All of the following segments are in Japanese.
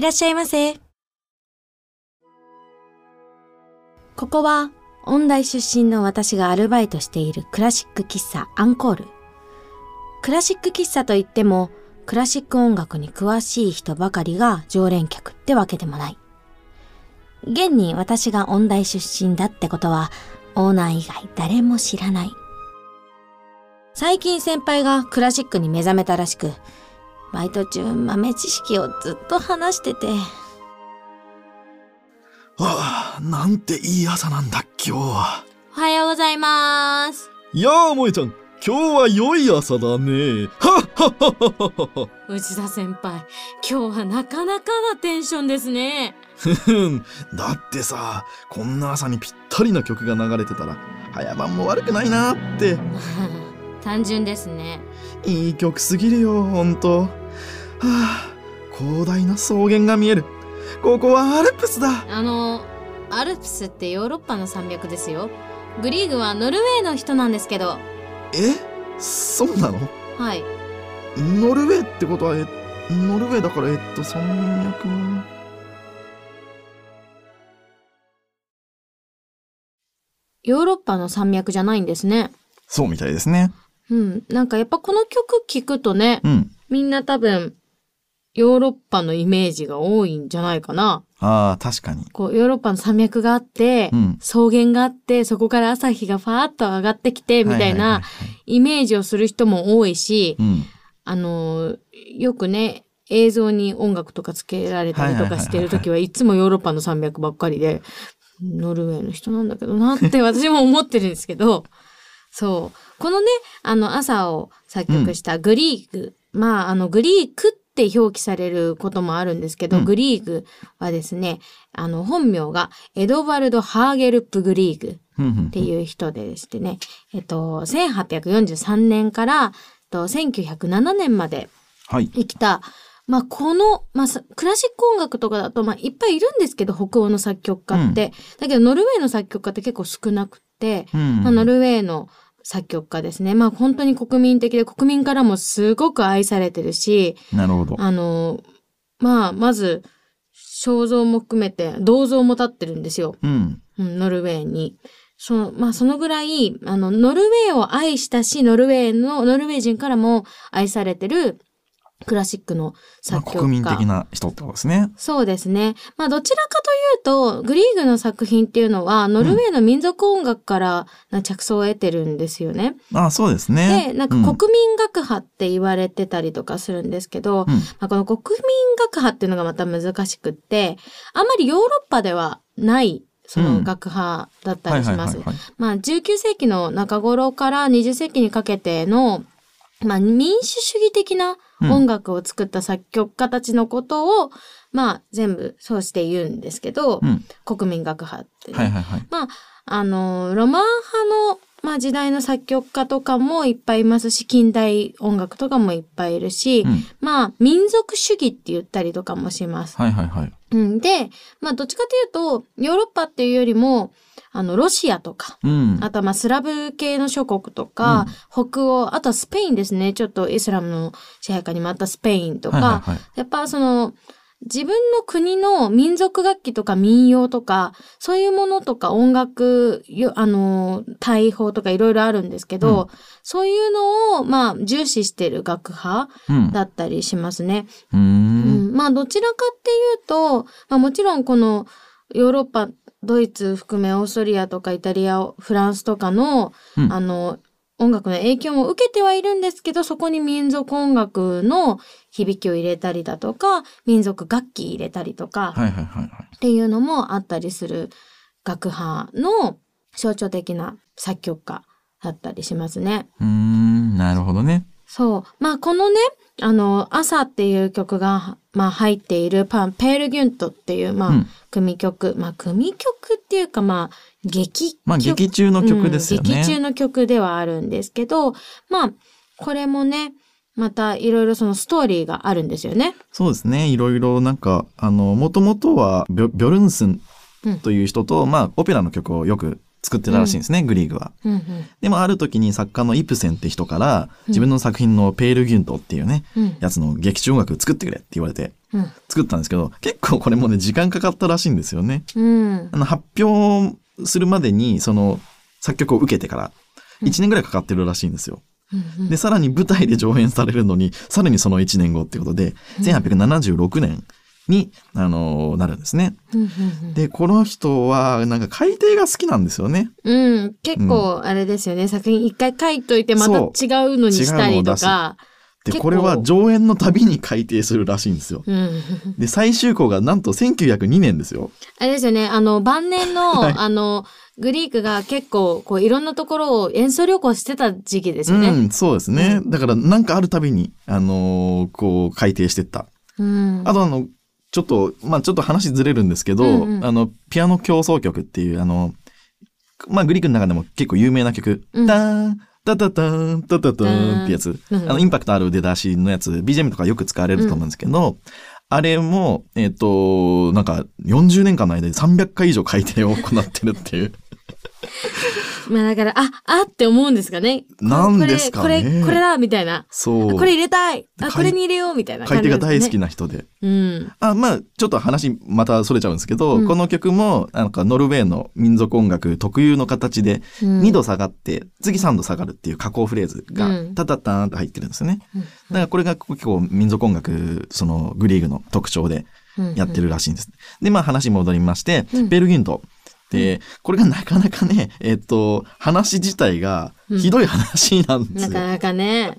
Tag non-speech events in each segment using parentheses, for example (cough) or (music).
いらっしゃいませ。ここは、音大出身の私がアルバイトしているクラシック喫茶アンコール。クラシック喫茶といっても、クラシック音楽に詳しい人ばかりが常連客ってわけでもない。現に私が音大出身だってことは、オーナー以外誰も知らない。最近先輩がクラシックに目覚めたらしく、バイト中豆知識をずっと話してて。ああ、なんていい朝なんだ、今日は。おはようございます。やあ、萌ちゃん。今日は良い朝だね。はっはっはっはっは。内田先輩、今日はなかなかなテンションですね。ふふん。だってさ、こんな朝にぴったりな曲が流れてたら、早番も悪くないなって。(laughs) 単純ですね。いい曲すぎるよ、ほんと。はあ、広大な草原が見える。ここはアルプスだ。あの、アルプスってヨーロッパの山脈ですよ。グリーグはノルウェーの人なんですけど。え？そうなの？はい。ノルウェーってことは、え、ノルウェーだから、えっと、山脈？ヨーロッパの山脈じゃないんですね。そうみたいですね。うん。なんかやっぱこの曲聴くとね、うん。みんな多分、ヨーロッパのイメージが多いんじゃないかな。ああ、確かに。こう、ヨーロッパの山脈があって、うん。草原があって、そこから朝日がファーッと上がってきて、みたいなイメージをする人も多いし、うん。あのーよくね、映像に音楽とかつけられたりとかしてるときはいつもヨーロッパの山脈ばっかりで、ノルウェーの人なんだけどなって (laughs) 私も思ってるんですけど、そう。このね、あの朝を作曲したグリーグ、まああのグリークって表記されることもあるんですけど、うんグリーグはですね、あの本名がエドワルド・ハーゲルプ・グリーグ。うんうんっていう人でしてね、えっと、1843年から、と1907年まではい。生きた、まあ、この、まあ、さクラシック音楽とかだと、まあ、いっぱいいるんですけど、北欧の作曲家って。だけど、ノルウェーの作曲家って結構少なくて、うんまあ、ノルウェーの作曲家ですね。まあ、本当に国民的で、国民からもすごく愛されてるし、なるほど。あの、まあ、まず、肖像も含めて、銅像も立ってるんですよ。うん。うん、ノルウェーに。その、まあ、そのぐらい、あの、ノルウェーを愛したし、ノルウェーの、ノルウェー人からも愛されてるクラシックのまあ、作曲家。国民的な人ってことですね。そうですね。まあ、どちらかというと、グリーグの作品っていうのは、ノルウェーの民族音楽からな着想を得てるんですよね。ああ、そうですね。で、なんかうん国民楽派って言われてたりとかするんですけど、うんまあ、この国民楽派っていうのがまた難しくって、あんまりヨーロッパではない、その楽派だったりします。まあ、19世紀の中頃から20世紀にかけての、まあ、民主主義的な音楽を作った作曲家たちのことを、まあ、全部そうして言うんですけど、うん。国民楽派ってね、はいはいはい。まあ、あの、ロマン派の、まあ、時代の作曲家とかもいっぱいいますし、近代音楽とかもいっぱいいるし、うん。まあ、民族主義って言ったりとかもします。はいはいはい。うん、で、まあ、どっちかというと、ヨーロッパっていうよりも、あの、ロシアとか、うん。あとはまあスラブ系の諸国とか、北欧、あとはスペインですね。ちょっとイスラムの支配下にもあったスペインとか、はいはいはい。やっぱその、自分の国の民族楽器とか民謡とか、そういうものとか音楽、よあの、大砲とかいろいろあるんですけど、そういうのを、まあ、重視してる楽派うん。だったりしますね。うん、まあどちらかっていうと、まあもちろんこのヨーロッパ、ドイツ含めオーストリアとかイタリア、フランスとかの、うんあの、音楽の影響も受けてはいるんですけど、そこに民族音楽の響きを入れたりだとか、民族楽器入れたりとか。っていうのもあったりする楽派の象徴的な作曲家だったりしますね。うーん。なるほどね。そう。まあこのね、あの、朝っていう曲が、まあ入っているパン、ペールギュントっていう、まあ、うん組曲。まあ、組曲っていうか、まあ、劇曲。まあ劇中の曲ですよね。うん劇中の曲ではあるんですけど、まあ、これもね、またいろいろそのストーリーがあるんですよね。そうですね。いろいろなんか、あの、もともとはビョ、ビョルンスンという人と、まあ、オペラの曲をよく作ってたらしいんですね、グリーグは。うんうん。でもある時に作家のイプセンって人から、自分の作品のペールギュントっていうね、うん。やつの劇中音楽作ってくれって言われてうん。作ったんですけど、結構これもね、時間かかったらしいんですよね。うん。あの、発表するまでに、その、作曲を受けてから、1年ぐらいかかってるらしいんですよ。うんで、さらに舞台で上演されるのに、さらにその1年後ってことで、1876年に、あのなるんですね。うんうんで、この人は、なんか海底が好きなんですよね。うん、結構あれですよね、作品一回書いといてまた違うのにしたりとか。で、これは上演のたびに改訂するらしいんですよ。うん、で、最終稿がなんと1902年ですよ。あれですよね、あの、晩年の、(laughs) はいあの、グリークが結構、こう、いろんなところを演奏旅行してた時期ですよね。うん、そうですね。だから、なんかあるたびに、あのーこう、改訂してった。うん。あとあの、ちょっと、まあちょっと話ずれるんですけど、うんうん。あの、ピアノ競争曲っていう、あの、まあグリークの中でも結構有名な曲、うん。ターン、タタターン、タタターンってやつ、うんあの、インパクトある出だしのやつ、BGM とかよく使われると思うんですけど、あれも、えっ、と、なんか40年間の間で300回以上改訂を行ってるっていう。(laughs) まあだから、あ、あって思うんですかね。こなんですかねこれ、これ、これだみたいな。そう。あこれ入れたいあ、改これに入れようみたいな改訂が大好きな。な人で。うん。あまあ、ちょっと話またそれちゃうんですけど、うんこの曲も、なんかノルウェーの民族音楽特有の形で、うん2度下がって、次3度下がるっていう加工フレーズがうん、タタターンと入ってるんですよね。うんだからこれが結構民族音楽、そのグリーグの特徴でやってるらしいんです。で、まあ話戻りまして、うんベルギント。で、これがなかなかね、えっと、話自体がひどい話なんですよ。なかなかね。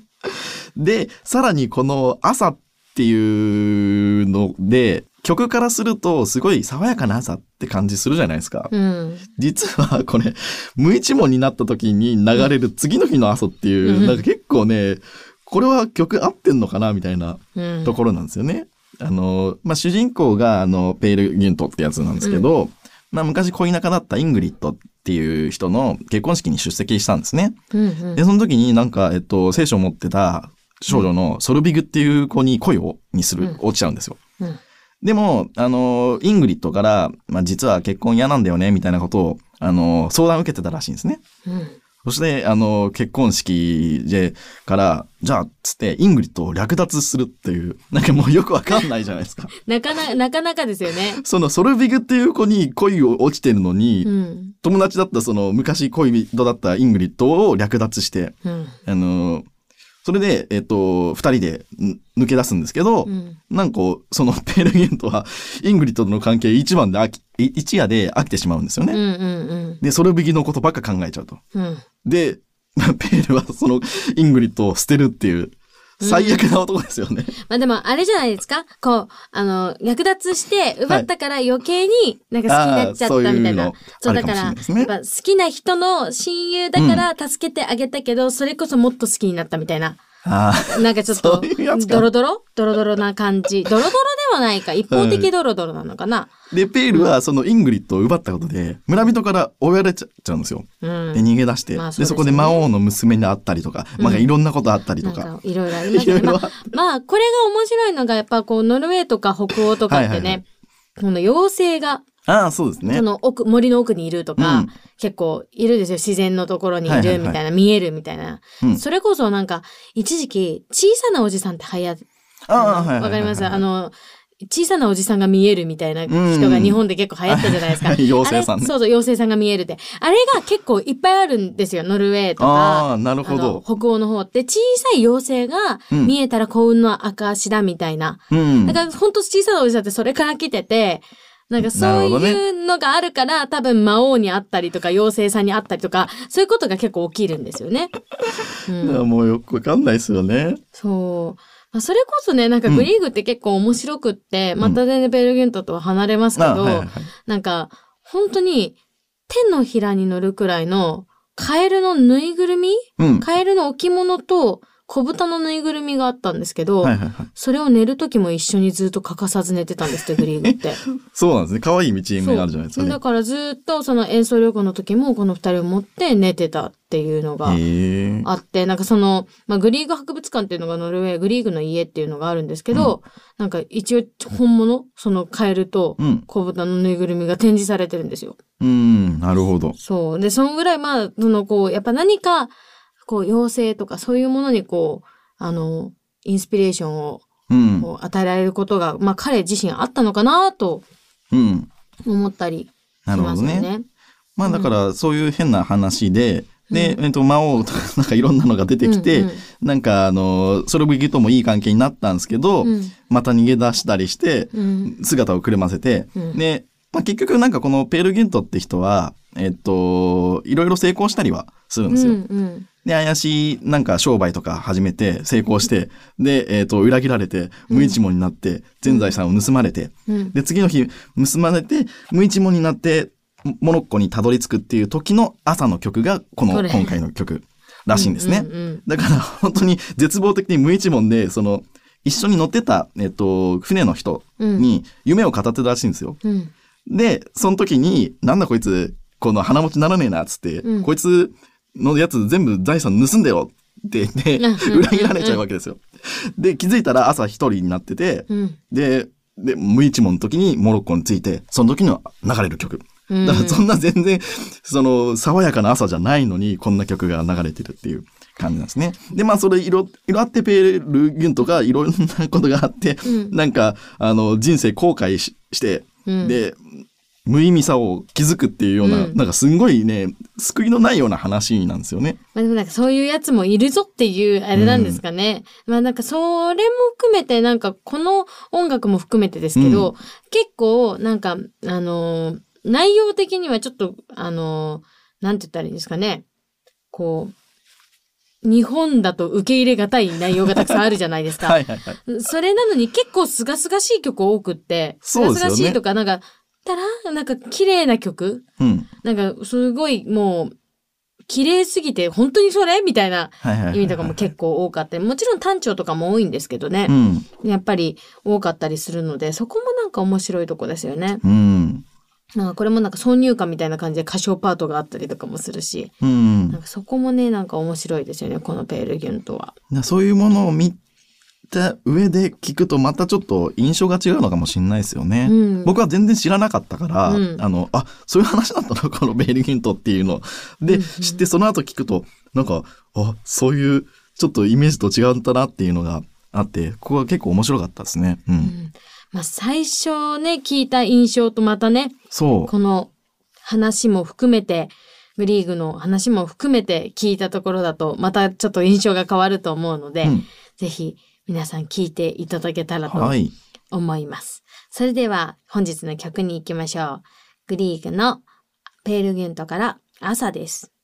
で、さらにこの朝っていうので、曲からするとすごい爽やかな朝って感じするじゃないですか。うん。実はこれ、無一文になった時に流れる次の日の朝っていう、うんなんか結構ね、これは曲合ってんのかなみたいなうん。ところなんですよね。あの、まあ、主人公があの、ペール・ギュントってやつなんですけど、まあ、昔恋仲だったイングリッドっていう人の結婚式に出席したんですね。うんうんで、その時になんか、えっと、聖書を持ってた少女のソルビグっていう子に恋を、にする、うん落ちちゃうんですよ。うんでも、あの、イングリッドから、まあ、実は結婚嫌なんだよね、みたいなことを、あの、相談を受けてたらしいんですね。うんそして、あの、結婚式で、から、じゃあ、つって、イングリッドを略奪するっていう、なんかもうよくわかんないじゃないですか。(laughs) なかな、なかなかですよね。そのソルビグっていう子に恋を落ちてるのに、うん。友達だったその昔恋人だったイングリッドを略奪して、うん。あの、それで、えっと、二人でん抜け出すんですけど、うん。なんか、そのペール・ギュントは、(laughs) イングリッドとの関係一番で飽き、い一夜で飽きてしまうんですようん。うね。ん。で、ソルビグのことばっか考えちゃうと。うん。で、(laughs) ペールはそのイングリッドを捨てるっていう、最悪な男ですよね。(laughs) まあでも、あれじゃないですかこう、あの、略奪して奪ったから余計になんか好きになっちゃったみたいな。あーそういそう、だから、好きな人の親友だから助けてあげたけど、それこそもっと好きになったみたいな。あなんかちょっとドロドロ？ドロドロな感じ。ドロドロではないか。一方的ドロドロなのかな。あ。で、ペールはそのイングリッドを奪ったことで、村人から追われちゃうんですよ。うん。で、逃げ出して、まあそうで、そこで魔王の娘に会ったりとか、まあいろんなことあったりとか。なんかいろいろありますね。(laughs) まあ、まあ、これが面白いのが、やっぱこう、ノルウェーとか北欧とかってね、はいはいはいこの妖精が、ああ、そうですねそ。の奥、森の奥にいるとか、うん結構いるんですよ。自然のところにいはいはいはいるみたいな、見えるみたいな。うんそれこそなんか、一時期、小さなおじさんって流行って、ああ、はいはいはいはい。わかります？あの、小さなおじさんが見えるみたいな人が日本で結構流行ったじゃないですか。(laughs) 妖精さんねそうそう、妖精さんが見えるって。あれが結構いっぱいあるんですよ。ノルウェーとか。ああ、なるほど。北欧の方って小さい妖精がうん見えたら幸運の証だみたいな。うんだ。から本当小さなおじさんってそれから来てて、なんかそういうのがあるから、多分魔王に会ったりとか妖精さんに会ったりとか、そういうことが結構起きるんですよね。うん、(laughs) もうよくわかんないですよね。そう。まあ、それこそね、なんかグリーグって結構面白くって、また全然ベルゲントとは離れますけど、はいはい。なんか本当に手のひらに乗るくらいのカエルのぬいぐるみうん。カエルの置物と、小豚のぬいぐるみがあったんですけど、はいはいはい。それを寝る時も一緒にずっと欠かさず寝てたんですって、グリーグって。(laughs) そうなんですね。可愛い道夢があるじゃないですかねだ。からずっとその演奏旅行の時もこの二人を持って寝てたっていうのが。あって、なんかその、まあ、グリーグ博物館っていうのがノルウェー、グリーグの家っていうのがあるんですけど、なんか一応本物、そのカエルとうん。小豚のぬいぐるみが展示されてるんですよ。うん。なるほど。そう。で、そのぐらい、まあ、その、こう、やっぱ何か、こう、妖精とかそういうものにこう、あの、インスピレーションをうん。こう与えられることが、まあ、彼自身あったのかなとうん。思ったりしなるほどますよね。ね。まあだからそういう変な話で、で、えっと、魔王とか (laughs) なんかいろんなのが出てきて、うんなんかあの、ソルブギともいい関係になったんですけど、うんまた逃げ出したりして、うん姿をくるませて、うんで、まあ、結局なんかこのペール・ギュントって人は、えっと、いろいろ成功したりはするんですよ。うんうんで、怪しいなんか商売とか始めて成功して、で、えっ、と、裏切られて、無一文になって、全財産を盗まれて、うん。で、次の日、盗まれて、無一文になって、モロッコにたどり着くっていう時の朝の曲が、この今回の曲らしいんですね。だから、本当に絶望的に無一文で、その、一緒に乗ってた、えっと、船の人に夢を語ってたらしいんですよ。うん。で、その時に、なんだこいつ、この鼻持ちならねえな、っつって、うん。こいつのやつ全部財産盗んでよって言って、うん裏切られちゃうわけですよ。で、気づいたら朝一人になってて、うんで、で、無一文の時にモロッコに着いて、その時には流れる曲。うんだからそんな全然、その、爽やかな朝じゃないのに、こんな曲が流れてるっていう感じなんですね。で、まあ、それ、いろ、いろあってペール・ギュンとか、いろんなことがあって、うんなんか、あの、人生後悔しして、うんで、無意味さを気づくっていうような、うんなんかすんごいね、救いのないような話なんですよね。まあでもなんかそういうやつもいるぞっていうあれなんですかね。まあなんかそれも含めてなんかこの音楽も含めてですけど、う結構なんかあのー内容的にはちょっとあのーなんて言ったらいいんですかね。こう、日本だと受け入れがたい内容がたくさんあるじゃないですか。(laughs) はいはいはい。それなのに結構すがすがしい曲多くって、すがすがしいとかなんか、たら、なんか綺麗な曲？うん。なんかすごいもう、綺麗すぎて本当にそれ？みたいな。意味とかも結構多かったり、もちろん単調とかも多いんですけどねう、ん。やっぱり多かったりするので、そこもなんか面白いとこですよね。うん。なんかこれもなんか挿入歌みたいな感じで歌唱パートがあったりとかもするし、うんなん。かそこもね、なんか面白いですよね、このペールギュントは。だそういうものを見た上で聞くとまたちょっと印象が違うのかもしれないですよね。うん僕は全然知らなかったから、うんあの、あ、そういう話だったの？このベールギントっていうの。で、うんうん知ってその後聞くと、なんか、あ、そういうちょっとイメージと違ったなっていうのがあって、ここが結構面白かったですね。う。うんんまあ最初ね、聞いた印象とまたね、そう。この話も含めて、グリーグの話も含めて聞いたところだと、またちょっと印象が変わると思うので、うんぜひ皆さん聞いていただけたらとはい。思います。それでは本日の曲に行きましょう。グリーグのペールギュントから朝です。「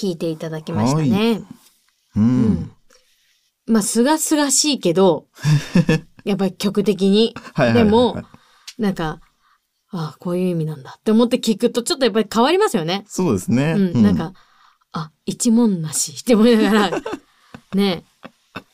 はい。聞いていただきましたね。う。うんん。まあ、すがすがしいけど、(laughs) やっぱり曲的に。はいはいはいはいでも、なんか、ああ、こういう意味なんだって思って聞くと、ちょっとやっぱり変わりますよね。そうですね。うん。なんか、あ、一文なしって思いながら、ね。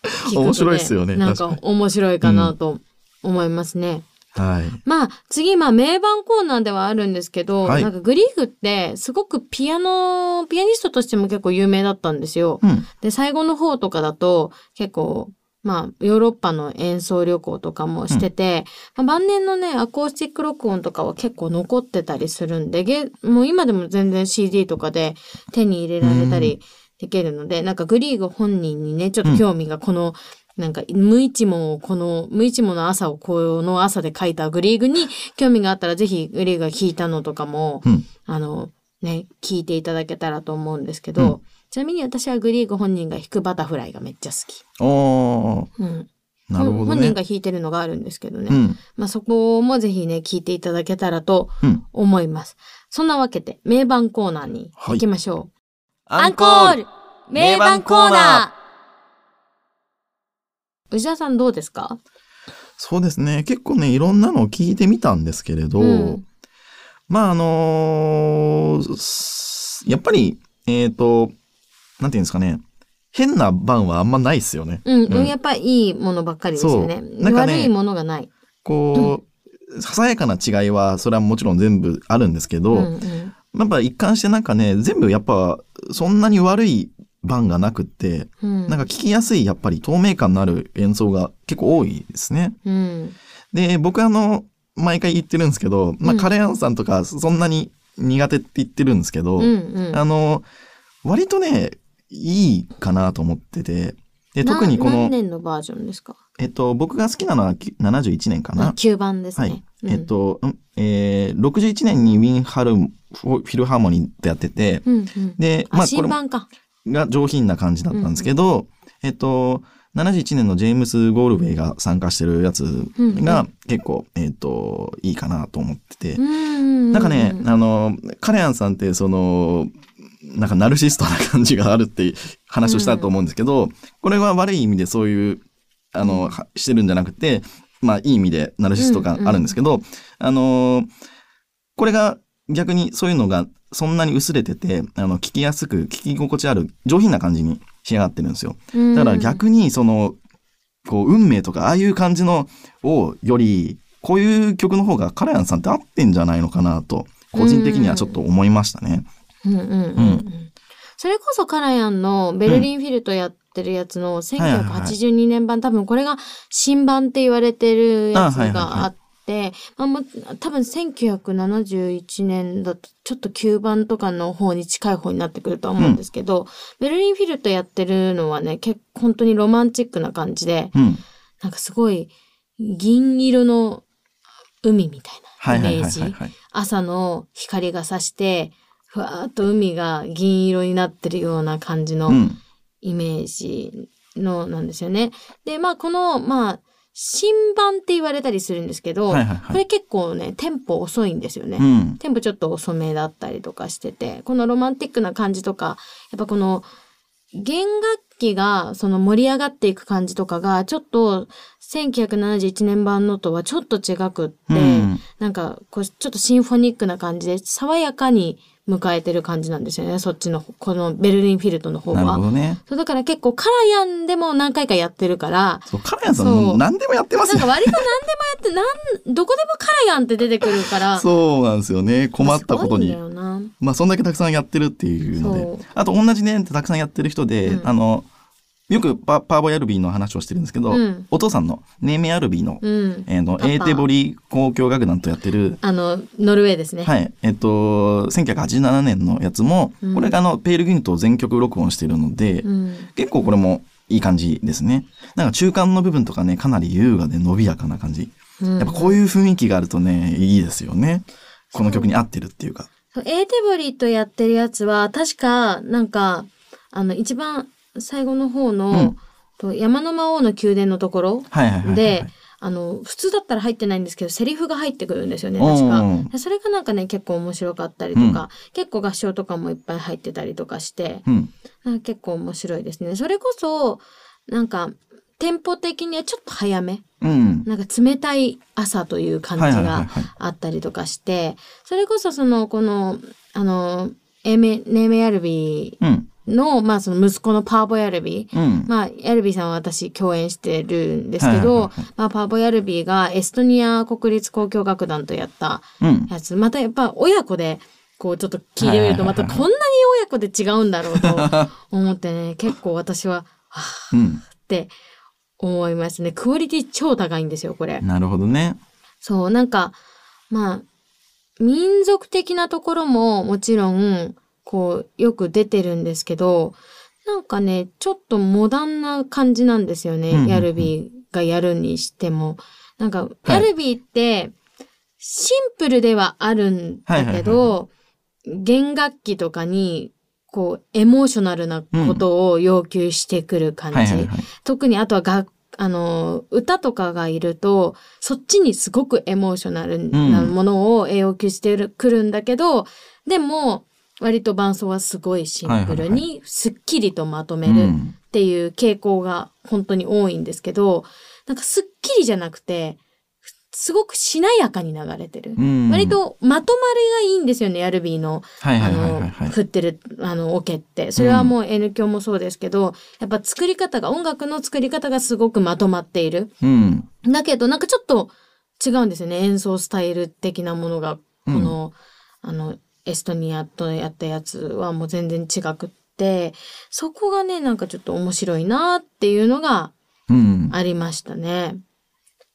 (laughs) 面白いっすよねなんか面白いかなと思いますね。はい。まあ、次、まあ、名盤コーナーではあるんですけど、はいなんかグリーグって、すごくピアノ、ピアニストとしても結構有名だったんですよ。うん。で、最後の方とかだと、結構、まあ、ヨーロッパの演奏旅行とかもしてて、まあ晩年のね、アコースティック録音とかは結構残ってたりするんで、げもう今でも全然 CD とかで手に入れられたりできるので、なんかグリーグ本人にね、ちょっと興味がこの、なんか無一文をこの、無一文の朝をこの朝で書いたグリーグに興味があったら、ぜひグリーグが弾いたのとかも、うん。あの、ね、聞いていただけたらと思うんですけど、うんちなみに私はグリーグ本人が弾くバタフライがめっちゃ好き。おー。うん。なるほど本人ね。が弾いてるのがあるんですけどね。うん。まあそこもぜひね、聞いていただけたらとうん。思います。そんなわけで、名盤コーナーに行きましょう。アンコール名盤コーナ内田さんどうですか？そうですね。結構ね、いろんなのを聞いてみたんですけれど、うんまあ、あのーすやっぱり、えっ、と、なんていうんですかね。変な番はあんまないですよね。うん、うんやっぱりいいものばっかりですよね。なんかね悪いものがない。こう、ささやかな違いは、それはもちろん全部あるんですけど、うんうんやっぱ一貫してなんかね、全部やっぱ、そんなに悪い番がなくって、うんなんか聞きやすい、やっぱり透明感のある演奏が結構多いですね。うんで、僕あの、毎回言ってるんですけど、まあ、うんカレアンさんとかそんなに苦手って言ってるんですけど、うんうんあの、割とね、いいかなと思ってて、で、な特にこの何、年のバージョンですか？えっと、僕が好きなのはき71年かな。9番ですね。はい。うんえっ、と、うんえー、61年にウィンハルフィルハーモニーでやってて、うんうん、で、あ、まあ、これも新版か。が上品な感じだったんですけど、えっと、71年のジェームス・ゴールウェイが参加してるやつうんが結構、えっと、いいかなと思ってて、うんなんかね、あの、カレアンさんってその、なんかナルシストな感じがあるって話をしたと思うんですけど、これは悪い意味でそういう、あの、はしてるんじゃなくて、まあいい意味でナルシスト感あるんですけど、あの、これが逆にそういうのがそんなに薄れてて、あの、聞きやすく、聞き心地ある、上品な感じに仕上がってるんですよ。だから逆にその、こう、運命とか、ああいう感じのをより、こういう曲の方がカレアンさんって合ってんじゃないのかなと、個人的にはちょっと思いましたね。うんうんうんうんそれこそカラヤンのベルリンフィルトやってるやつのはいはいはい1982年版、多分これが新版って言われてるやつがあって、まあもう多分1971年だとちょっと9番とかの方に近い方になってくるとは思うんですけど、ベルリンフィルトやってるのはね、結構本当にロマンチックな感じで、うん。なんかすごい銀色の海みたはいなイメージ。朝の光が差して、ふわーっと海が銀色になってるような感じのうん。イメージのなんですよね。で、まあこの、まあ、新版って言われたりするんですけど、はいはいはい。これ結構ね、テンポ遅いんですよね。うん。テンポちょっと遅めだったりとかしてて、このロマンティックな感じとか、やっぱこの弦楽器がその盛り上がっていく感じとかが、ちょっと1971年版のとはちょっと違くって、うんなんかこうちょっとシンフォニックな感じで、爽やかに迎えてる感じなんですよね、そっちの、このベルリンフィルトの方なるほは。どね。そうだから結構カラヤンでも何回かやってるから、そう、カレアンさん何でもやってますよなんか。割と何でもやって、なん、どこでもカラヤンって出てくるから、(laughs) そうなんですよね。困ったことに。まあ、そんだけたくさんやってるっていうので。あと、同じねってたくさんやってる人で、うんあの、よくパパーボイアルビーの話をしてるんですけど、うんお父さんのネーメアルビーの、うん。えーのエーテボリ交響楽団とやってる、あの、ノルウェーですね。はい。えっと、1987年のやつも、うんこれがあの、ペールギュントを全曲録音してるので、うん。結構これもいい感じですね。なんか中間の部分とかね、かなり優雅で伸びやかな感じ。うんやっぱこういう雰囲気があるとね、いいですよね。この曲に合ってるっていうか。エーテボリーとやってるやつは、確か、なんか、あの、一番最後の方の、うんと山の魔王の宮殿のところ。で、あの、普通だったら入ってないんですけど、セリフが入ってくるんですよね、確か。それがなんかね、結構面白かったりとか、結構合唱とかもいっぱい入ってたりとかして、うん。結構面白いですね。それこそ、なんか、テンポ的にはちょっと早め。うん。なんか冷たい朝という感じがはい。あったりとかして、それこそその、この、あの、エメ、ネーメヤルビうん。ーの、まあその息子のパーボヤルビー。うん。まあ、ヤルビーさんは私共演してるんですけど、まあ、パーボヤルビーがエストニア国立交響楽団とやったうん。やつ、またやっぱ親子で、こうちょっと聞いてみると、またこんなに親子で違うんだろうと思ってね、(laughs) 結構私は、はぁうん。って思いますね。クオリティ超高いんですよ、これ。なるほどね。そう、なんか、まあ、民族的なところももちろん、こう、よく出てるんですけど、なんかね、ちょっとモダンな感じなんですよね。うんうんうんヤルビーがやるにしても。なんか、はいヤルビーって、シンプルではあるんだけど、弦楽器とかに、こう、エモーショナルなことを要求してくる感じ。はいはいはい。特にあとはが、あの、歌とかがいると、そっちにすごくエモーショナルなものを要求してるくるんだけど、でも、割と伴奏はすごいシンプルに、すっきりとまとめるうん。っていう傾向が本当に多いんですけど、なんかすっきりじゃなくて、すごくしなやかに流れてる。うん。割、とまとまりがいいんですよね、ヤルビーのあの。振ってる、あの、オケって。それはもう N 響もそうですけど、やっぱ作り方が、音楽の作り方がすごくまとまっている。うん。だけど、なんかちょっと違うんですよね。演奏スタイル的なものが、こうんの、あの、エストニアとやったやつはもう全然違くって、そこがね、なんかちょっと面白いなっていうのがうん。ありましたね。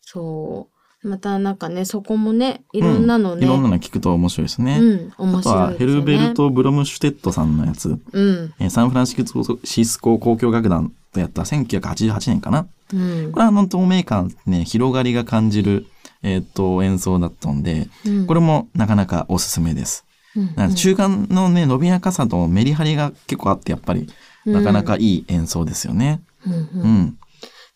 そう。またなんかね、そこもね、いろんなのね、いろんなの聞くと面白いですね。うん、面あとは白いですよね。ヘルベルト・ブロムシュテットさんのやつ、うん、えーサンフランシスコ交響楽団とやった1988年かな？うんこ。れはあの透明感ね、広がりが感じる、えーっと、演奏だったんで、うんこれもなかなかおすすめです。うんなんか中間のね、伸びやかさとメリハリが結構あって、やっぱり、なかなかいい演奏ですよね。うんうんうん。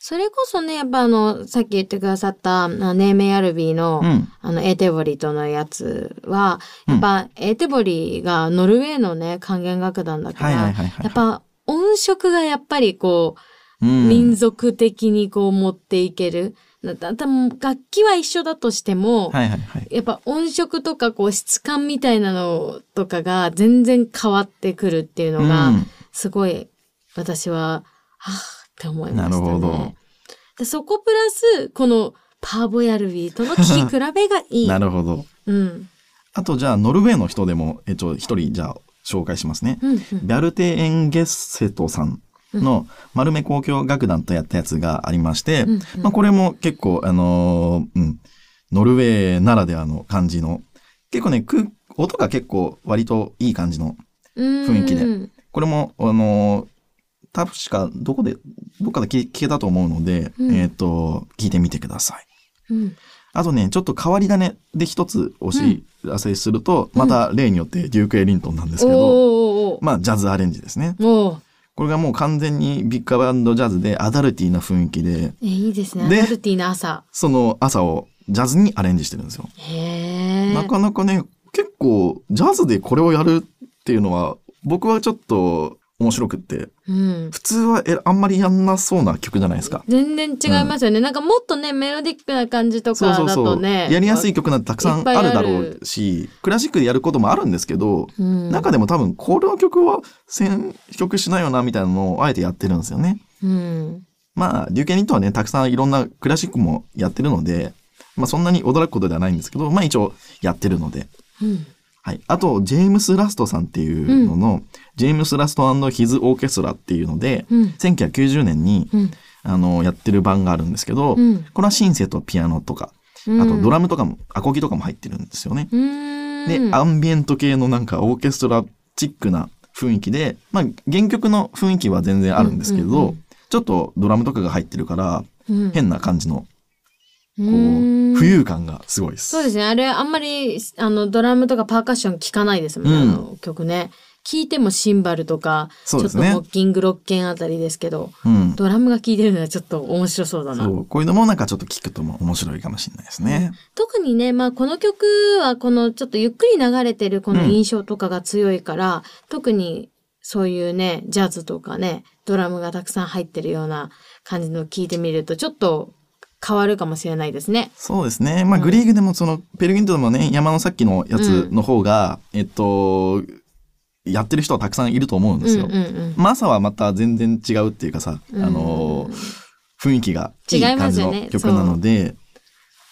それこそね、やっぱあの、さっき言ってくださった、ネーメヤルビーの、うん。あの、エーテボリとのやつは、やっぱ、エーテボリがノルウェーのね、管弦楽団だから。やっぱ音色がやっぱりこう、うん、民族的にこう持っていける。多分楽器は一緒だとしても、はいはいはい。やっぱ音色とかこう質感みたいなのとかが全然変わってくるっていうのが、うんすごい私は、はぁって思いましたね。なるほどでそこプラス、このパーボヤルビーとの聴き比べがいい。なるほど。うん。あとじゃあ、ノルウェーの人でも、えっと、一人じゃあ、紹介しますね。うん、うん。ビャルテ・エンゲッセトさんの丸目交響楽団とやったやつがありまして、うんうん。まあ、これも結構、あのーうん、ノルウェーならではの感じの、結構ね、空音が結構割といい感じの、雰囲気で。うん。これも、あのー確かどこで、どっかで聞聞けたと思うので、うん。えっ、と、聞いてみてください。うん。あとね、ちょっと変わり種で一つお知らせすると、また例によってデューク・エリントンなんですけど、おーおーおーまあ、ジャズアレンジですね。これがもう完全にビッグバンドジャズでアダルティーな雰囲気で、えいいですね。アでダルティーな朝。その朝をジャズにアレンジしてるんですよ。へえ。なかなかね、結構ジャズでこれをやるっていうのは、僕はちょっと面白くって、うん。普通はえあんまりやんなそうな曲じゃないですか。全然違いますよね。なんかもっとね、メロディックな感じとかだ。とね。やりやすい曲なんてたくさんあるだろうし、クラシックでやることもあるんですけど、うん。中でも多分これの曲は選曲しないよなみたいなのをあえてやってるんですよね。うん。まあ、デューケニットはね、たくさんいろんなクラシックもやってるので、まあそんなに驚くことではないんですけど、まあ一応やってるので。うん。はい。あと、ジェームス・ラストさんっていうのの、ジェームス・ラストヒズ・オーケストラっていうので、うん。1990年に、うん。あの、やってる版があるんですけど、うん。これはシンセとピアノとか、あとドラムとかも、アコギとかも入ってるんですよね。で、アンビエント系のなんかオーケストラチックな雰囲気で、まあ原曲の雰囲気は全然あるんですけど、うんうんうんちょっとドラムとかが入ってるから、うん変な感じの、こう、浮遊感がすごいです。そうですね。あれ、あんまり、あの、ドラムとかパーカッション聞かないですもんね、うんあの曲ね。聞いてもシンバルとか、ねちょっとモッキングロッケンあたりですけど、うん。ドラムが効いてるのはちょっと面白そうだな。そう。こういうのもなんかちょっと聞くとも面白いかもしれないですね。特にね、まあこの曲はこのちょっとゆっくり流れてるこの印象とかが強いから、特にそういうね、ジャズとかね、ドラムがたくさん入ってるような感じの聞いてみるとちょっと変わるかもしれないですね。そうですね。まあ、うんグリーグでもその、ペルギントでもね、山のさっきのやつの方が、えっと、やってる人はたくさんいると思うんですよ。うんうんうん。マサはまた全然違うっていうかさ、うんあの、雰囲気がいい感じの曲なので、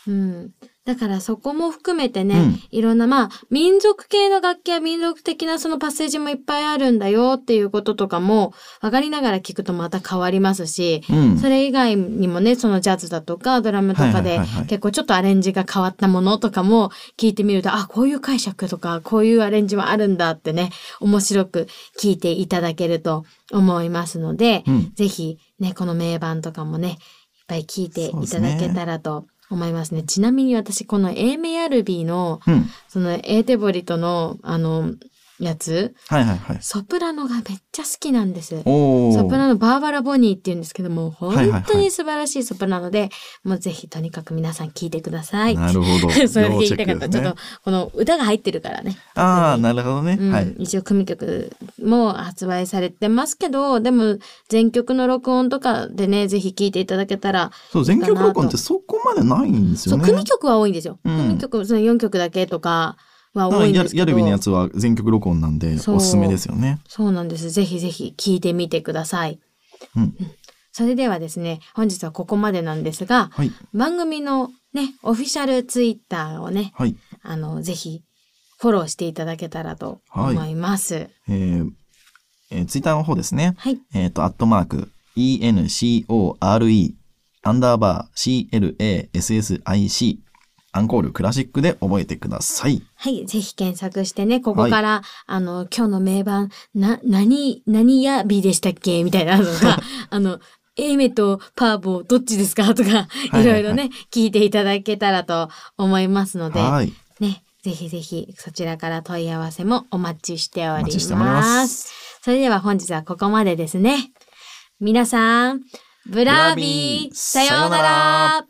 うん。だからそこも含めてね、うん。いろんなまあ民族系の楽器や民族的なそのパッセージもいっぱいあるんだよっていうこととかも分かりながら聞くとまた変わりますし、うん。それ以外にもね、そのジャズだとかドラムとかはいで結構ちょっとアレンジが変わったものとかも聞いてみると、あ、こういう解釈とかこういうアレンジもあるんだってね、面白く聞いていただけると思いますので、うん。ぜひね、この名盤とかもね、いっぱい聞いていただけたらと思いますね。ちなみに私、この A メアルビーの、うん。そのエーテボリトの、あの、やつ、はいはいはい。ソプラノがめっちゃ好きなんです。ソプラノバーバラ・ボニーって言うんですけども、はいはい本当に素晴らしいソプラノで、もうぜひとにかく皆さん聞いてください。なるほど。(laughs) それで言いたかった。ねちょっと、この歌が入ってるからね。ああ、なるほどね。うんはい。一応組曲も発売されてますけど、でも全曲の録音とかでね、ぜひ聴いていただけたら、そう、全曲録音ってそこまでないんですそう、よね。組曲は多いんですよ。うん組曲、その4曲だけとかは多いんですけど。やるびのやつは全曲録音なんで、おすすめですよね。そうなんです。ぜひぜひ聴いてみてください。うん。それではですね、本日はここまでなんですが、はい。番組のね、オフィシャルツイッターをね、はい。あの、ぜひフォローしていただけたらと思います。えーえーツイッターの方ですね。はい。えっ、と、アットマーク、ENCORE、アンダーバー CLASSIC、アンコールクラシックで覚えてください。はい。ぜひ検索してね、ここから、あの、今日の名盤、な、何、何や日でしたっけ？みたいなのが、あの、(laughs) エイメとパーボどっちですか？とか、はいはいいろいろね、聞いていただけたらと思いますので、はい。ね、ぜひぜひそちらから問い合わせもお待ちしております。それでは本日はここまでですね。皆さん、ブラービー、さようなら